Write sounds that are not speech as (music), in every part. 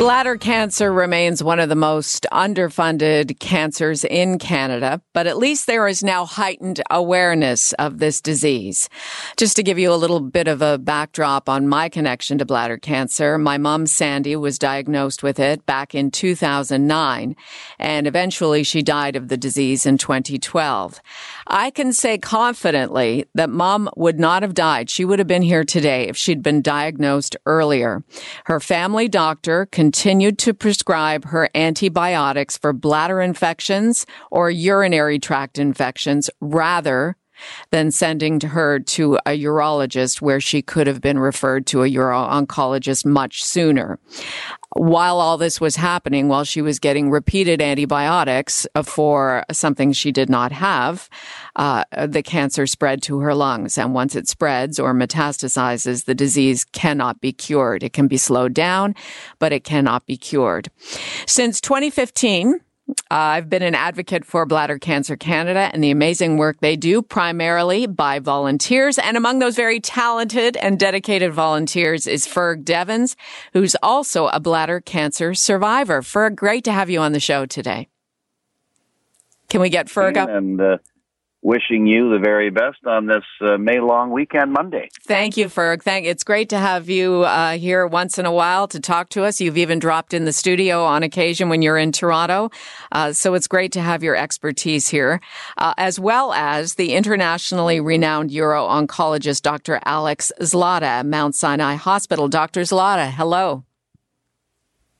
Bladder cancer remains one of the most underfunded cancers in Canada, but at least there is now heightened awareness of this disease. Just to give you a little bit of a backdrop on my connection to bladder cancer, my mom, Sandy, was diagnosed with it back in 2009, and eventually she died of the disease in 2012. I can say confidently that mom would not have died. She would have been here today if she'd been diagnosed earlier. Her family doctor continued to prescribe her antibiotics for bladder infections or urinary tract infections rather than sending her to a urologist where she could have been referred to a uro-oncologist much sooner. While all this was happening, while she was getting repeated antibiotics for something she did not have, uh, the cancer spread to her lungs. And once it spreads or metastasizes, the disease cannot be cured. It can be slowed down, but it cannot be cured. Since 2015, uh, I've been an advocate for Bladder Cancer Canada and the amazing work they do primarily by volunteers. And among those very talented and dedicated volunteers is Ferg Devins, who's also a bladder cancer survivor. Ferg, great to have you on the show today. Can we get Ferg up? And uh, wishing you the very best on this uh, May long weekend Monday. Thank you, Ferg. Thank. It's great to have you uh, here once in a while to talk to us. You've even dropped in the studio on occasion when you're in Toronto, uh, so it's great to have your expertise here, uh, as well as the internationally renowned uro-oncologist Dr. Alex Zlotta, at Mount Sinai Hospital. Dr. Zlotta, hello.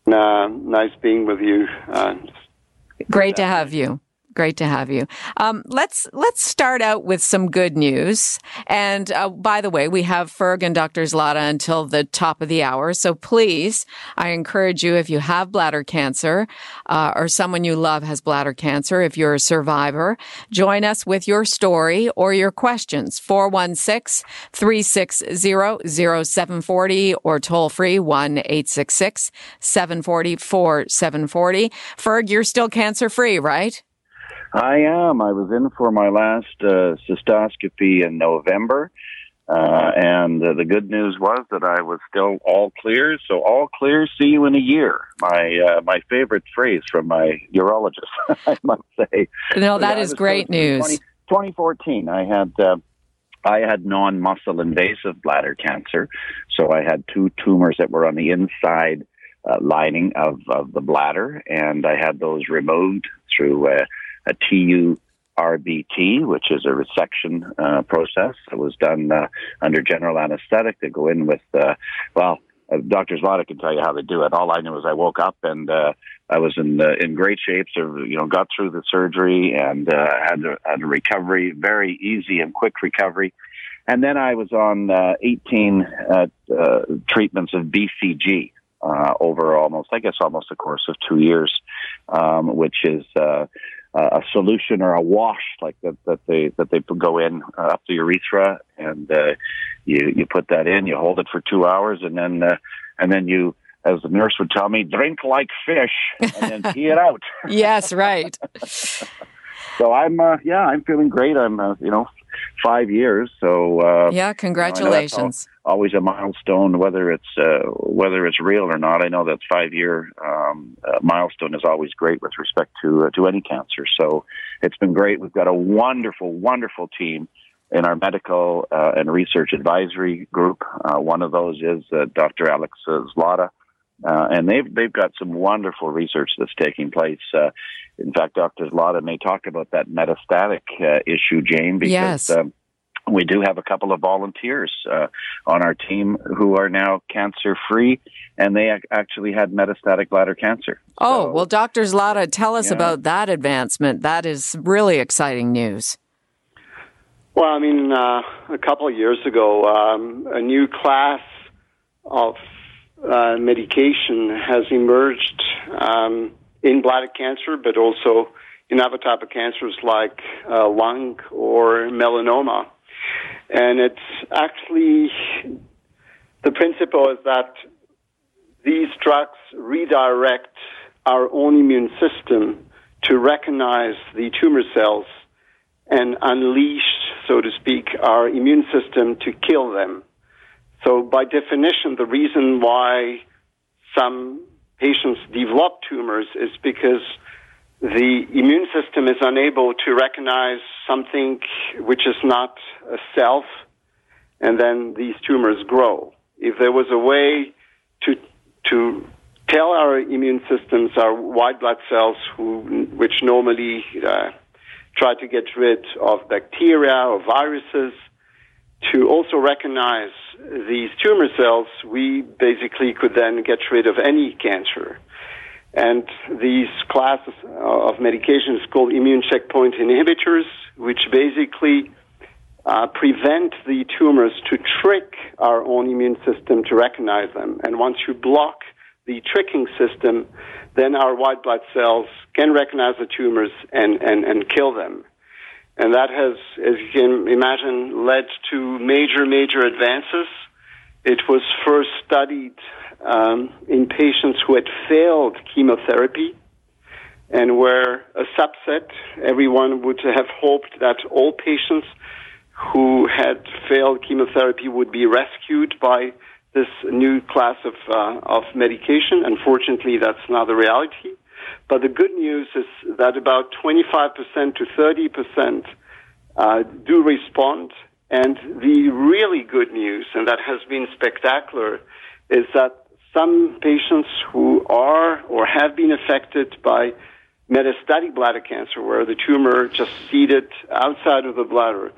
nice being with you. Uh, great to have you. Great to have you. Um, let's let's start out with some good news. And uh, by the way, we have Ferg and Dr. Zlotta until the top of the hour. So please, I encourage you if you have bladder cancer uh, or someone you love has bladder cancer, if you're a survivor, join us with your story or your questions. 416 360 0740 or toll free 1 866 740 4740. Ferg, you're still cancer free, right? I am. I was in for my last uh, cystoscopy in November. Uh, and uh, the good news was that I was still all clear. So all clear. See you in a year. My uh, my favorite phrase from my urologist, (laughs) I must say. No, that is great news. 20, 2014, I had uh, I had non-muscle invasive bladder cancer. So I had two tumors that were on the inside uh, lining of, of the bladder, and I had those removed through uh, a TU RBT, which is a resection uh, process that was done uh, under general anesthetic. They go in with, uh, well, uh, Dr. Zlotta can tell you how they do it. All I knew was I woke up and uh, I was in uh, in great shape. So you know, got through the surgery and uh, had a, had a recovery, very easy and quick recovery. And then I was on uh, 18 uh, uh, treatments of BCG uh, over almost, I guess, almost a course of two years, um, which is. Uh, a solution or a wash like that that they that they go in uh, up the urethra and uh, you you put that in you hold it for two hours and then uh, and then you as the nurse would tell me drink like fish and then pee it out. (laughs) Yes right. (laughs) So i'm uh, yeah i'm feeling great. I'm uh, you know five years. So uh, yeah, congratulations. You know, always a milestone, whether it's uh, whether it's real or not. I know that five year um, uh, milestone is always great with respect to uh, to any cancer. So it's been great. We've got a wonderful, wonderful team in our medical uh, and research advisory group. Uh, one of those is Dr. Alex Zlotta. Uh, and they've they've got some wonderful research that's taking place. Uh, in fact, Dr. Zlotta may talk about that metastatic uh, issue, Jane, because yes. um, we do have a couple of volunteers uh, on our team who are now cancer free, and they ac- actually had metastatic bladder cancer. Oh, so, well, Dr. Zlotta, tell us yeah. about that advancement. That is really exciting news. Well, I mean, uh, a couple of years ago, um, a new class of uh, medication has emerged um, in bladder cancer, but also in other type of cancers like uh, lung or melanoma. And it's actually the principle is that these drugs redirect our own immune system to recognize the tumor cells and unleash, so to speak, our immune system to kill them. So by definition, the reason why some patients develop tumors is because the immune system is unable to recognize something which is not a self, and then these tumors grow. If there was a way to to tell our immune systems, our white blood cells, who which normally uh, try to get rid of bacteria or viruses, to also recognize these tumor cells, we basically could then get rid of any cancer. And these classes of medications called immune checkpoint inhibitors, which basically uh, prevent the tumors to trick our own immune system to recognize them. And once you block the tricking system, then our white blood cells can recognize the tumors and, and, and kill them. And that has, as you can imagine, led to major, major advances. It was first studied um, in patients who had failed chemotherapy and where a subset, everyone would have hoped that all patients who had failed chemotherapy would be rescued by this new class of, uh, of medication. Unfortunately, that's not the reality. But the good news is that about 25% to 30% uh, do respond. And the really good news, and that has been spectacular, is that some patients who are or have been affected by metastatic bladder cancer, where the tumor just seeded outside of the bladder,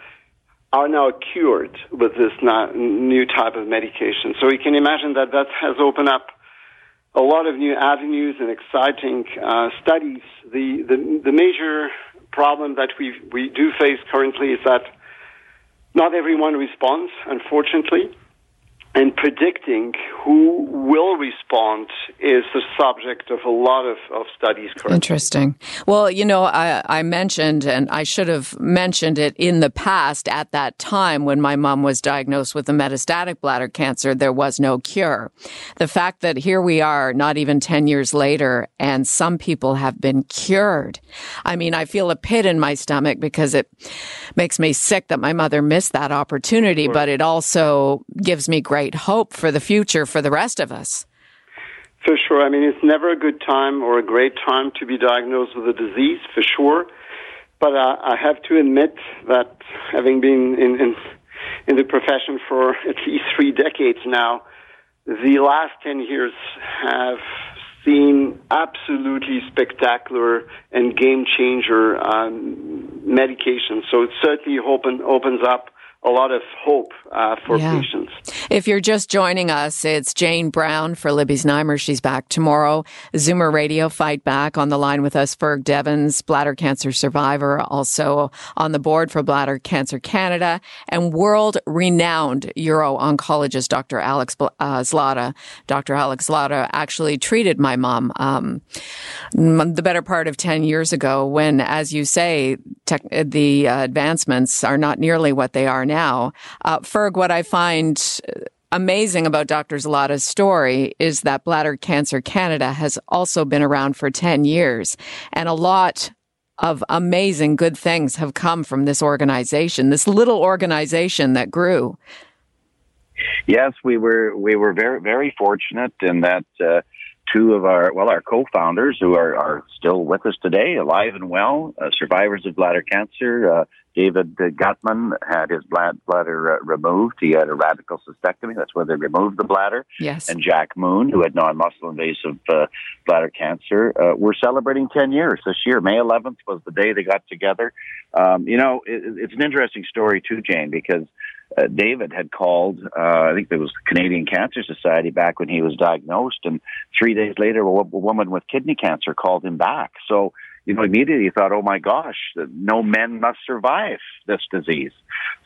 are now cured with this new type of medication. So you can imagine that that has opened up a lot of new avenues and exciting uh, studies. The, the, the major problem that we we do face currently is that not everyone responds, unfortunately and predicting who will respond is the subject of a lot of, of studies currently. Interesting. Well, you know, I, I, mentioned, and I should have mentioned it in the past at that time when my mom was diagnosed with a metastatic bladder cancer, there was no cure. The fact that here we are, not even 10 years later, and some people have been cured. I mean, I feel a pit in my stomach because it makes me sick that my mother missed that opportunity, sure. but it also gives me great hope for the future for the rest of us. For sure. I mean, it's never a good time or a great time to be diagnosed with a disease, for sure. But uh, I have to admit that having been in, in, in the profession for at least three decades now, the last 10 years have seen absolutely spectacular and game changer um, medications. So it certainly open, opens up a lot of hope uh, for yeah. patients. If you're just joining us, it's Jane Brown for Libby's Znaimer. She's back tomorrow. Zoomer Radio Fight Back on the line with us. Ferg Devins, bladder cancer survivor, also on the board for Bladder Cancer Canada, and world renowned uro oncologist Dr. Alex uh, Zlotta. Dr. Alex Zlotta actually treated my mom um, the better part of 10 years ago when, as you say, tech, the uh, advancements are not nearly what they are now. Uh, Ferg, what I find amazing about Dr. Zlotta's story is that Bladder Cancer Canada has also been around for 10 years and a lot of amazing good things have come from this organization, this little organization that grew. Yes, we were we were very very fortunate in that uh, two of our, well, our co-founders who are, are still with us today, alive and well, uh, survivors of bladder cancer. Uh, David Gutman had his bladder uh, removed. He had a radical cystectomy. That's where they removed the bladder. Yes. And Jack Moon, who had non-muscle invasive uh, bladder cancer. Uh, we're celebrating 10 years this year. May 11th was the day they got together. Um, you know, it, it's an interesting story too, Jane, because uh, David had called, uh, I think it was the Canadian Cancer Society back when he was diagnosed, and three days later, a, a woman with kidney cancer called him back. So you know, immediately thought, oh my gosh, no men must survive this disease.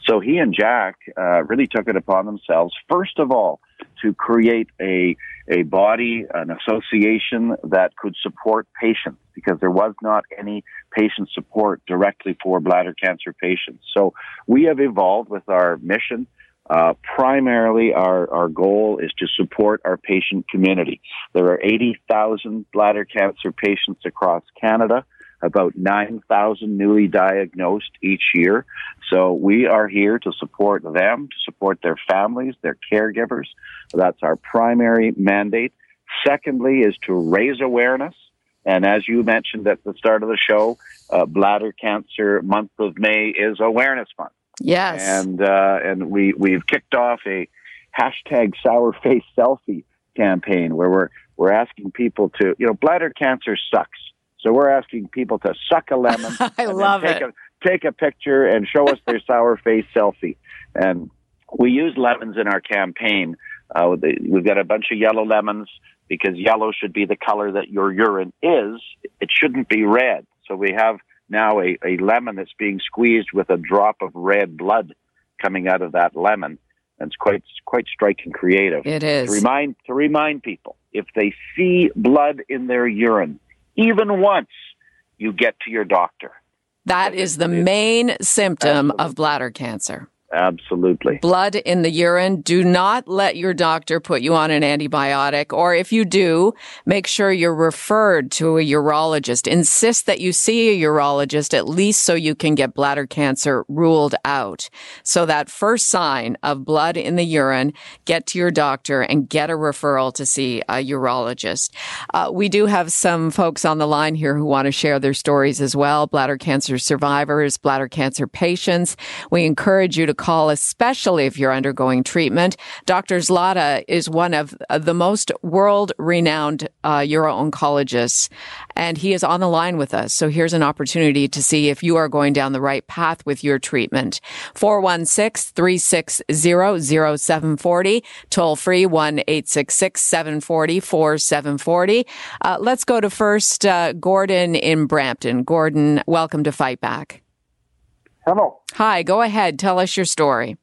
So he and Jack uh, really took it upon themselves, first of all, to create a a body, an association that could support patients because there was not any patient support directly for bladder cancer patients. So we have evolved with our mission uh, primarily, our, our goal is to support our patient community. There are 80,000 bladder cancer patients across Canada, about 9,000 newly diagnosed each year. So we are here to support them, to support their families, their caregivers. That's our primary mandate. Secondly, is to raise awareness. And as you mentioned at the start of the show, uh, Bladder Cancer Month of May is Awareness Month. Yes. And uh, and we we've kicked off a hashtag sour face selfie campaign where we're we're asking people to you know bladder cancer sucks. So we're asking people to suck a lemon. (laughs) I love take it. A, take a picture and show us their sour face selfie. And we use lemons in our campaign. Uh, we've got a bunch of yellow lemons because yellow should be the color that your urine is. It shouldn't be red. So we have now a, a lemon that's being squeezed with a drop of red blood coming out of that lemon. And it's quite quite striking creative. It is. To remind to remind people, if they see blood in their urine, even once, you get to your doctor. That is the main symptom Absolutely. of bladder cancer. Absolutely. Blood in the urine. Do not let your doctor put you on an antibiotic. Or if you do, make sure you're referred to a urologist. Insist that you see a urologist at least so you can get bladder cancer ruled out. So that first sign of blood in the urine, get to your doctor and get a referral to see a urologist. Uh, we do have some folks on the line here who want to share their stories as well. Bladder cancer survivors, bladder cancer patients. We encourage you to call, especially if you're undergoing treatment. Dr. Zlotta is one of the most world renowned uh, uro-oncologists, and he is on the line with us. So here's an opportunity to see if you are going down the right path with your treatment. 416-360-0740, toll free 1-866-740-4740. Uh, let's go to first uh, Gordon in Brampton. Gordon, welcome to Fight Back. Hello. Hi, go ahead. Tell us your story.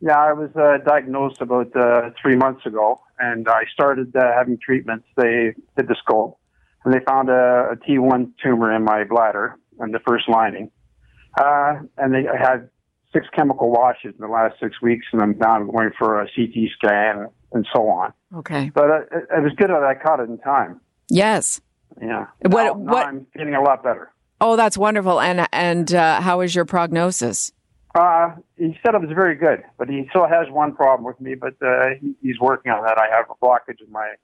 Yeah, I was uh, diagnosed about uh, three months ago, and I started uh, having treatments. They did the scope, and they found a a T1 tumor in my bladder and the first lining. Uh, and they I had six chemical washes in the last six weeks, and I'm now going for a CT scan and so on. Okay. But uh, it, it was good that I caught it in time. Yes. Yeah. What? Now, what? now I'm feeling a lot better. Oh, that's wonderful. And and uh, how is your prognosis? Uh, he said it was very good, but he still has one problem with me. But uh, he, he's working on that. I have a blockage in my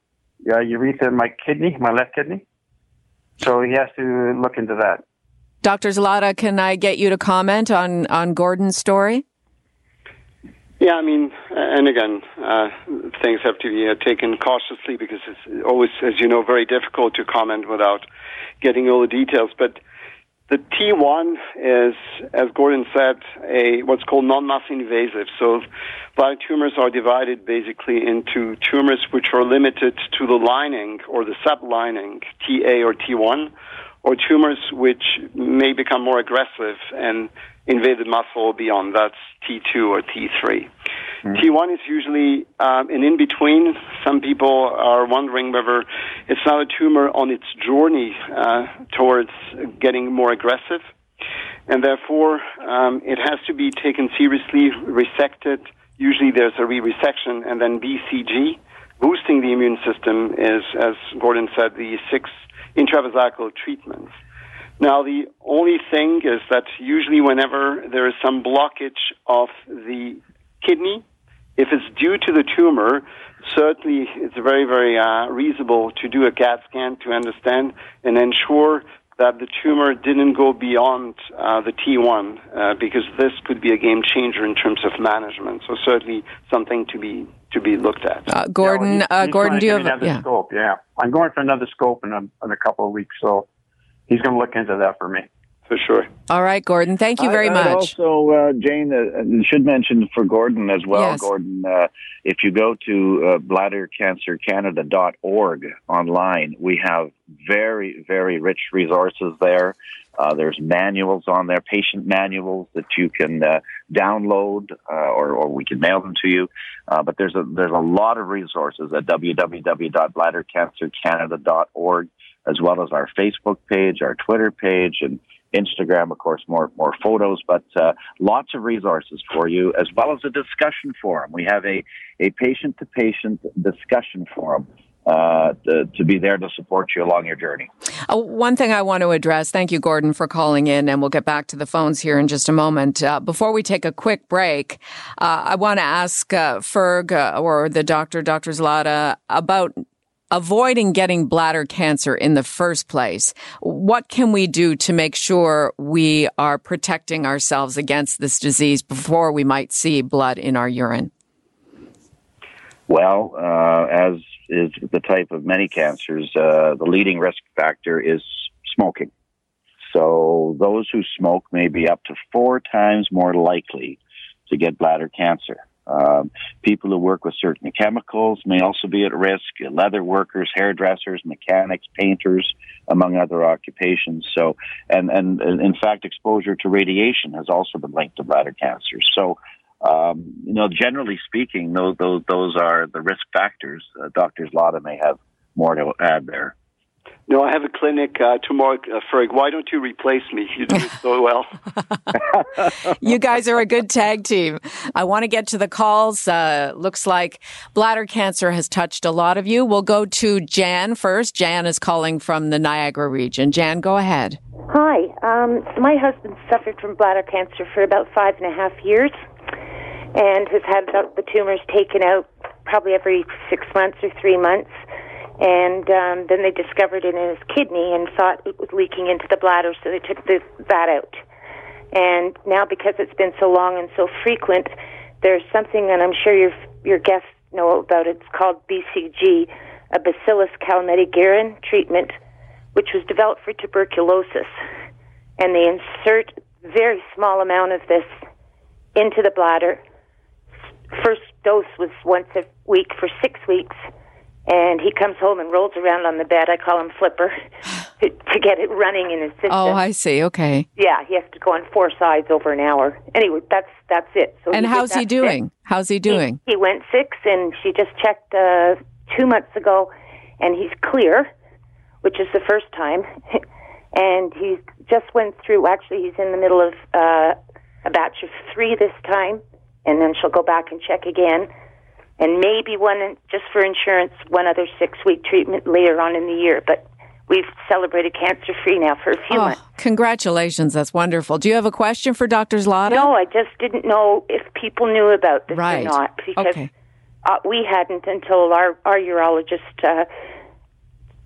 uh, urethra in my kidney, my left kidney. So he has to look into that. Dr. Zlotta, can I get you to comment on on Gordon's story? Yeah, I mean, and again, uh, things have to be uh, taken cautiously because it's always, as you know, very difficult to comment without getting all the details. But the T1 is, as Gordon said, a what's called non-muscle invasive. So bladder tumors are divided basically into tumors which are limited to the lining or the sublining, TA or T1, or tumors which may become more aggressive and invaded muscle beyond. That's T2 or T3. Mm-hmm. T1 is usually um, an in between. Some people are wondering whether it's not a tumor on its journey uh, towards getting more aggressive. And therefore, um, it has to be taken seriously, resected. Usually there's a re resection and then BCG. Boosting the immune system is, as Gordon said, the six intravesical treatments. Now, the only thing is that usually whenever there is some blockage of the kidney, if it's due to the tumor, certainly it's very, very uh, reasonable to do a CAT scan to understand and ensure that the tumor didn't go beyond uh, the T1 uh, because this could be a game changer in terms of management. So certainly something to be to be looked at. Uh, Gordon, yeah, well, he's, he's Gordon, do you have another yeah. scope? Yeah, I'm going for another scope in a, in a couple of weeks, so he's going to look into that for me. for sure. All right, Gordon. Thank you very I, much. Also, uh, Jane, uh, should mention for Gordon as well. Yes. Gordon, uh, if you go to uh, bladdercancercanada.org online, we have very, very rich resources there. Uh, there's manuals on there, patient manuals that you can uh, download, uh, or, or we can mail them to you. Uh, but there's a there's a lot of resources at www.bladdercancercanada.org, as well as our Facebook page, our Twitter page, and Instagram, of course, more more photos, but uh, lots of resources for you, as well as a discussion forum. We have a a patient to patient discussion forum. Uh, to, to be there to support you along your journey. Uh, one thing I want to address, thank you, Gordon, for calling in, and we'll get back to the phones here in just a moment. Uh, before we take a quick break, uh, I want to ask uh, Ferg uh, or the doctor, Dr. Zlotta, about avoiding getting bladder cancer in the first place. What can we do to make sure we are protecting ourselves against this disease before we might see blood in our urine? Well, uh, as is the type of many cancers, uh, the leading risk factor is smoking. So those who smoke may be up to four times more likely to get bladder cancer. Um, people who work with certain chemicals may also be at risk. Leather workers, hairdressers, mechanics, painters, among other occupations. So, and, and in fact, exposure to radiation has also been linked to bladder cancer. So, um, you know, generally speaking, those, those, those are the risk factors. Uh, Dr. Zlotta may have more to add there. No, I have a clinic uh, tomorrow, uh, Ferg. Why don't you replace me? You do it so well. (laughs) (laughs) you guys are a good tag team. I want to get to the calls. Uh, looks like bladder cancer has touched a lot of you. We'll go to Jan first. Jan is calling from the Niagara region. Jan, go ahead. Hi. Um, my husband suffered from bladder cancer for about five and a half years and has had the tumors taken out probably every six months or three months and um, then they discovered it in his kidney and thought it was leaking into the bladder, so they took the, that out. And now, because it's been so long and so frequent, there's something, and I'm sure your your guests know about it. It's called BCG, a Bacillus calmette treatment, which was developed for tuberculosis. And they insert very small amount of this into the bladder. First dose was once a week for six weeks and he comes home and rolls around on the bed. I call him Flipper (sighs) to, to get it running in his system. Oh, I see. Okay. Yeah, he has to go on four sides over an hour. Anyway, that's that's it. So and he how's he doing? How's he doing? He, he went six, and she just checked uh, two months ago, and he's clear, which is the first time. (laughs) and he just went through. Actually, he's in the middle of uh, a batch of three this time, and then she'll go back and check again and maybe one just for insurance, one other six week treatment later on in the year. But we've celebrated cancer free now for a few oh, months. Congratulations, that's wonderful. Do you have a question for Dr. Zlotta? No, I just didn't know if people knew about this right. or not because okay. uh, we hadn't until our our urologist. Uh,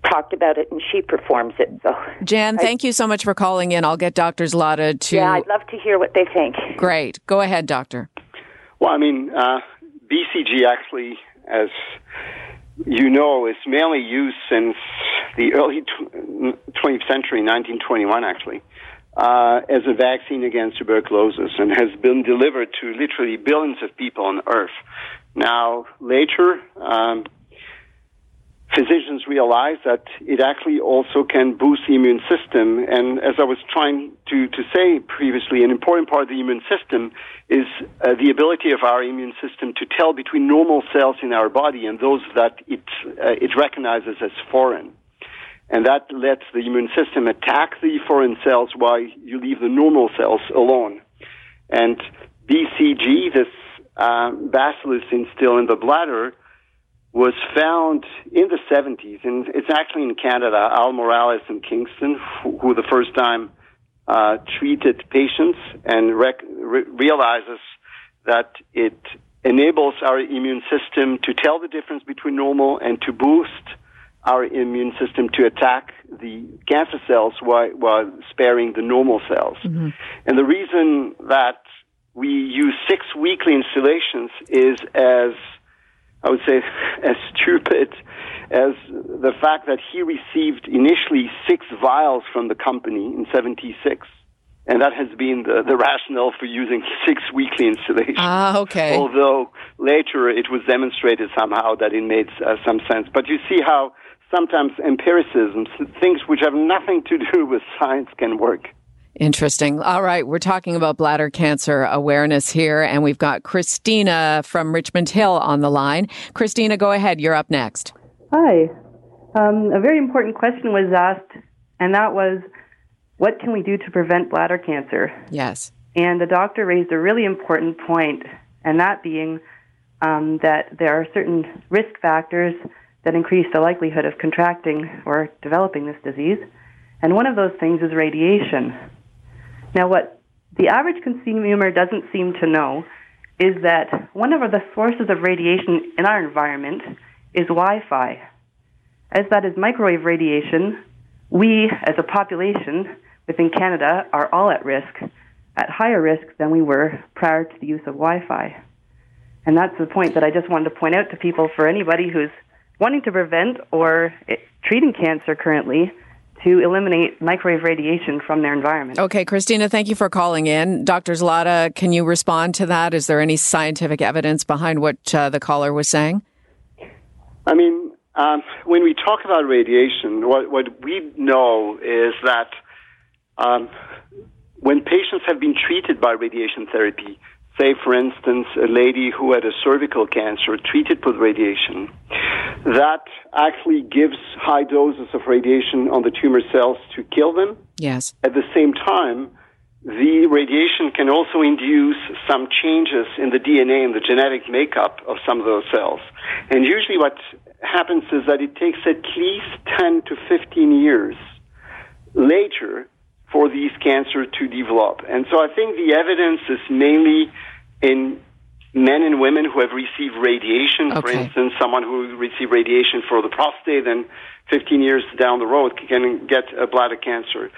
talked about it and she performs it. So, Jan, I, thank you so much for calling in. I'll get Dr. Zlotta to. Yeah, I'd love to hear what they think. Great. Go ahead, doctor. Well, I mean, uh, BCG actually, as you know, is mainly used since the early 20th century, 1921 actually, uh, as a vaccine against tuberculosis and has been delivered to literally billions of people on Earth. Now, later, um, physicians realize that it actually also can boost the immune system. And as I was trying to, to say previously, an important part of the immune system is uh, the ability of our immune system to tell between normal cells in our body and those that it, uh, it recognizes as foreign. And that lets the immune system attack the foreign cells while you leave the normal cells alone. And BCG, this uh, bacillus instilled in the bladder, was found in the 70s, and it's actually in Canada. Al Morales in Kingston, who, who the first time uh, treated patients and rec- re- realizes that it enables our immune system to tell the difference between normal and to boost our immune system to attack the cancer cells while, while sparing the normal cells. Mm-hmm. And the reason that we use six weekly instillations is as I would say, as stupid as the fact that he received initially six vials from the company in 76 And that has been the, the rationale for using (laughs) six weekly instillations. Ah, okay. Although later it was demonstrated somehow that it made uh, some sense. But you see how sometimes empiricism, things which have nothing to do (laughs) with science, can work. Interesting. All right. We're talking about bladder cancer awareness here, and we've got Christina from Richmond Hill on the line. Christina, go ahead. You're up next. Hi. Um, a very important question was asked, and that was what can we do to prevent bladder cancer? Yes. And the doctor raised a really important point, and that being um, that there are certain risk factors that increase the likelihood of contracting or developing this disease. And one of those things is radiation. Now, what the average consumer doesn't seem to know is that one of the sources of radiation in our environment is Wi Fi. As that is microwave radiation, we as a population within Canada are all at risk, at higher risk than we were prior to the use of Wi Fi. And that's the point that I just wanted to point out to people for anybody who's wanting to prevent or eh, treating cancer currently to eliminate microwave radiation from their environment. Okay, Christina, thank you for calling in. Dr. Zlotta, can you respond to that? Is there any scientific evidence behind what uh, the caller was saying? I mean, um, when we talk about radiation, what, what we know is that um, when patients have been treated by radiation therapy, say, for instance, a lady who had a cervical cancer treated with radiation, that actually gives high doses of radiation on the tumor cells to kill them. Yes. At the same time, the radiation can also induce some changes in the DNA and the genetic makeup of some of those cells. And usually what happens is that it takes at least 10 to 15 years later for these cancers to develop. And so I think the evidence is mainly in men and women who have received radiation. Okay. For instance, someone who received radiation for the prostate, then 15 years down the road can get a bladder cancer.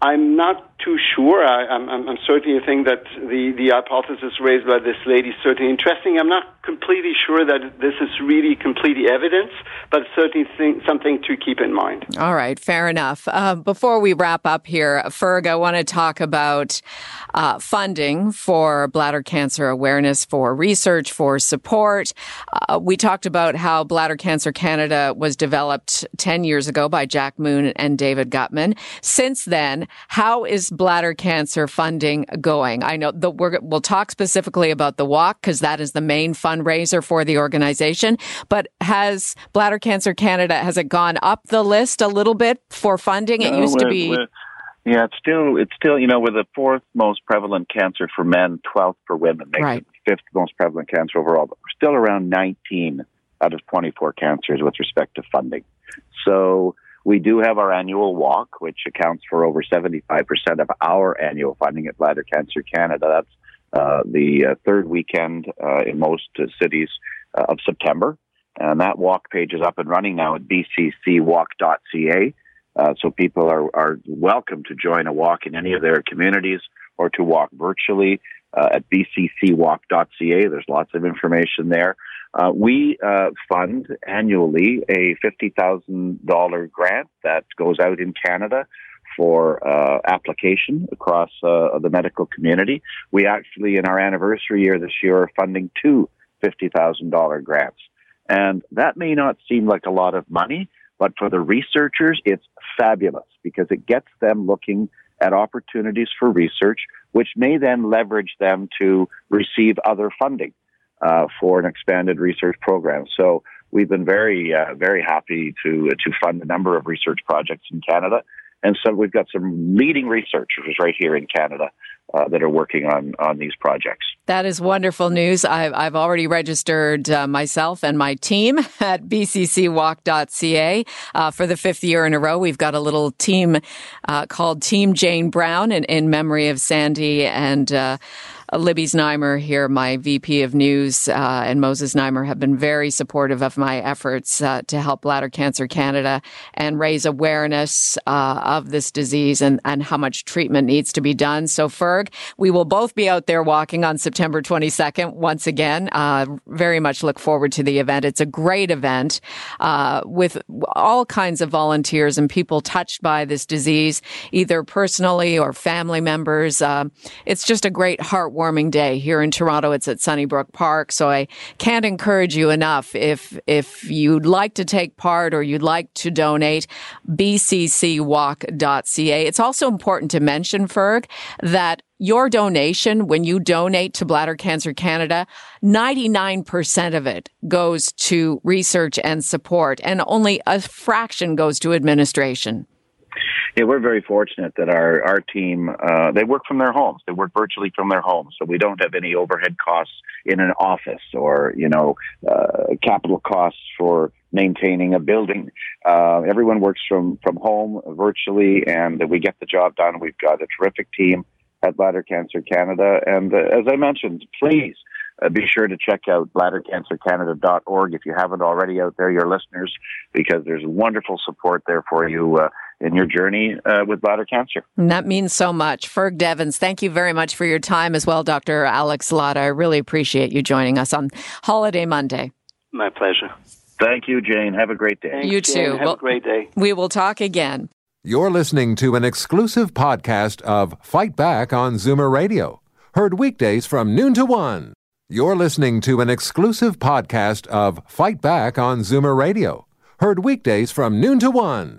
I'm not too sure. I, am I'm, I'm certainly think that the, the hypothesis raised by this lady is certainly interesting. I'm not completely sure that this is really completely evidence, but certainly think, something to keep in mind. All right, fair enough. Uh, before we wrap up here, Ferg, I want to talk about uh, funding for bladder cancer awareness, for research, for support. Uh, we talked about how Bladder Cancer Canada was developed 10 years ago by Jack Moon and David Gutman. Since then, how is bladder cancer funding going? I know the, we will talk specifically about the walk because that is the main fundraiser for the organization. But has Bladder Cancer Canada has it gone up the list a little bit for funding? It No, used to be. Yeah, it's still it's still you know we're the fourth most prevalent cancer for men, twelfth for women, makes Right. it fifth most prevalent cancer overall. But we're still around 19 out of 24 cancers with respect to funding. So we do have our annual walk, which accounts for over 75% of our annual funding at Bladder Cancer Canada. That's uh, the uh, third weekend uh, in most cities uh, of September. And that walk page is up and running now at bccwalk.ca. Uh, so people are, are welcome to join a walk in any of their communities or to walk virtually uh, at bccwalk.ca. There's lots of information there. Uh, we uh, fund annually a $50,000 grant that goes out in Canada for uh, application across uh, the medical community. We actually, in our anniversary year this year, are funding two $50,000 grants. And that may not seem like a lot of money, but for the researchers, it's fabulous because it gets them looking at opportunities for research, which may then leverage them to receive other funding uh, for an expanded research program. So we've been very, uh, very happy to to fund a number of research projects in Canada, and so we've got some leading researchers right here in Canada uh, that are working on on these projects. That is wonderful news. I've, I've already registered uh, myself and my team (laughs) at bccwalk.ca uh, for the fifth year in a row. We've got a little team uh, called Team Jane Brown in, in memory of Sandy and uh, Uh, Libby Znaimer here, my VP of News, uh, and Moses Znaimer have been very supportive of my efforts uh, to help Bladder Cancer Canada and raise awareness uh, of this disease and, and how much treatment needs to be done. So, Ferg, we will both be out there walking on September 22nd once again. Uh, very much look forward to the event. It's a great event uh, with all kinds of volunteers and people touched by this disease, either personally or family members. it's just a great heart heartwarming day here in Toronto. It's at Sunnybrook Park. So I can't encourage you enough. If, if you'd like to take part or you'd like to donate, bccwalk.ca. It's also important to mention, Ferg, that your donation, when you donate to Bladder Cancer Canada, 99% of it goes to research and support, and only a fraction goes to administration. Yeah, we're very fortunate that our our team uh, they work from their homes. They work virtually from their homes, so we don't have any overhead costs in an office or you know uh, capital costs for maintaining a building. Uh, everyone works from from home virtually, and we get the job done. We've got a terrific team at Bladder Cancer Canada, and uh, as I mentioned, please. Uh, be sure to check out bladdercancercanada.org if you haven't already out there, your listeners, because there's wonderful support there for you uh, in your journey uh, with bladder cancer. And that means so much. Ferg Devins, thank you very much for your time as well, Dr. Alex Zlotta. I really appreciate you joining us on Holiday Monday. My pleasure. Thank you, Jane. Have a great day. Thanks, you too. Jane. Have well, a great day. We will talk again. You're listening to an exclusive podcast of Fight Back on Zoomer Radio, heard weekdays from noon to one. You're listening to an exclusive podcast of Fight Back on Zoomer Radio, heard weekdays from noon to one.